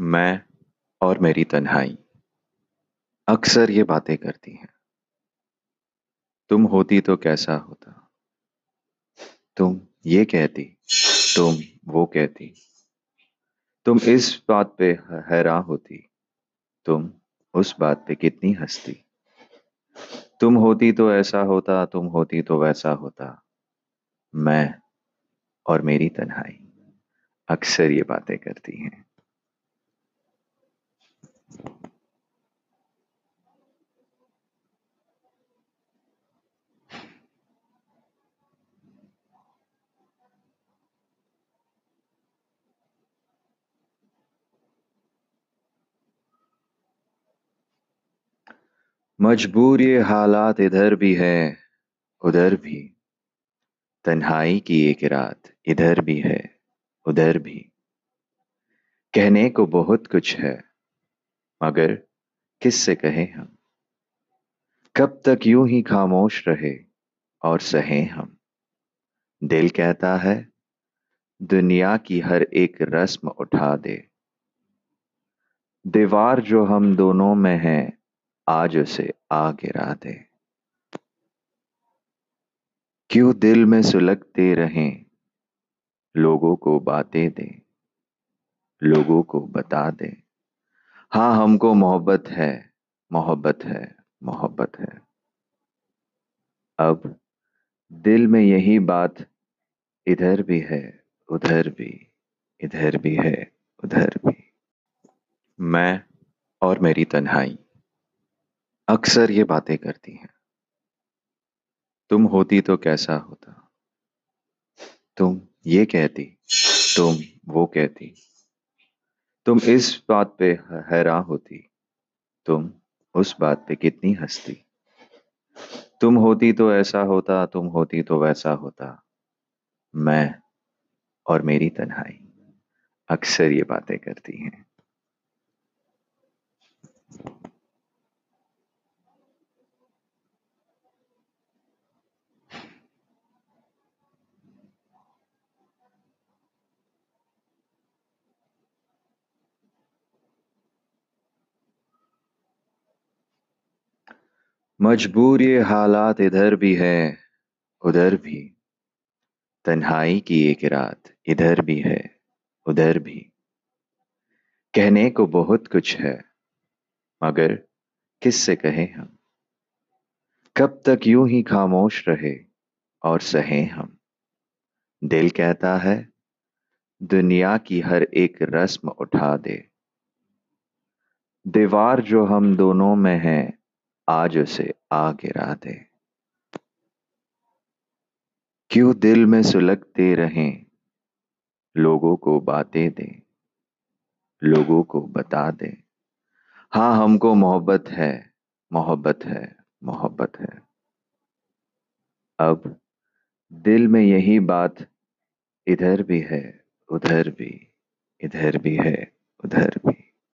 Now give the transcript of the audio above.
मैं और मेरी तन्हाई। अक्सर ये बातें करती हैं। तुम होती तो कैसा होता? तुम ये कहती, तुम वो कहती। तुम इस बात पे हैरान होती, तुम उस बात पे कितनी हंसती। तुम होती तो ऐसा होता, तुम होती तो वैसा होता। मैं और मेरी तन्हाई। अक्सर ये बातें करती हैं। मजबूर ये हालात इधर भी है, उधर भी। तन्हाई की एक रात इधर भी है, उधर भी। कहने को बहुत कुछ है। मगर किससे कहें हम? कब तक यूँ ही खामोश रहे और सहें हम? दिल कहता है, दुनिया की हर एक रस्म उठा दे। दीवार जो हम दोनों में है, आज उसे आ गिरा दे। क्यों दिल में सुलगते रहें? लोगों को बातें दे, लोगों को बता दे। हाँ हमको मोहब्बत है मोहब्बत है मोहब्बत है। अब दिल में यही बात इधर भी है, उधर भी, इधर भी है, उधर भी। मैं और मेरी तन्हाई, अक्सर ये बातें करती हैं। तुम होती तो कैसा होता? तुम ये कहती, तुम वो कहती। तुम इस बात पे हैरान होती। तुम उस बात पे कितनी हंसती। तुम होती तो ऐसा होता, तुम होती तो वैसा होता। मैं और मेरी तन्हाई अक्सर ये बातें करती हैं। मजबूर ये हालात इधर भी है, उधर भी। तन्हाई की एक रात इधर भी है, उधर भी। कहने को बहुत कुछ है, मगर किससे कहें हम? कब तक यूँ ही खामोश रहे और सहें हम? दिल कहता है, दुनिया की हर एक रस्म उठा दे। दीवार जो हम दोनों में है आज उसे आ गिरा दे क्यों दिल में सुलगते रहें? लोगों को बातें दे। लोगों को बता दे। हाँ हमको मोहब्बत है। मोहब्बत है। मोहब्बत है। अब दिल में यही बात इधर भी है, उधर भी, इधर भी है, उधर भी।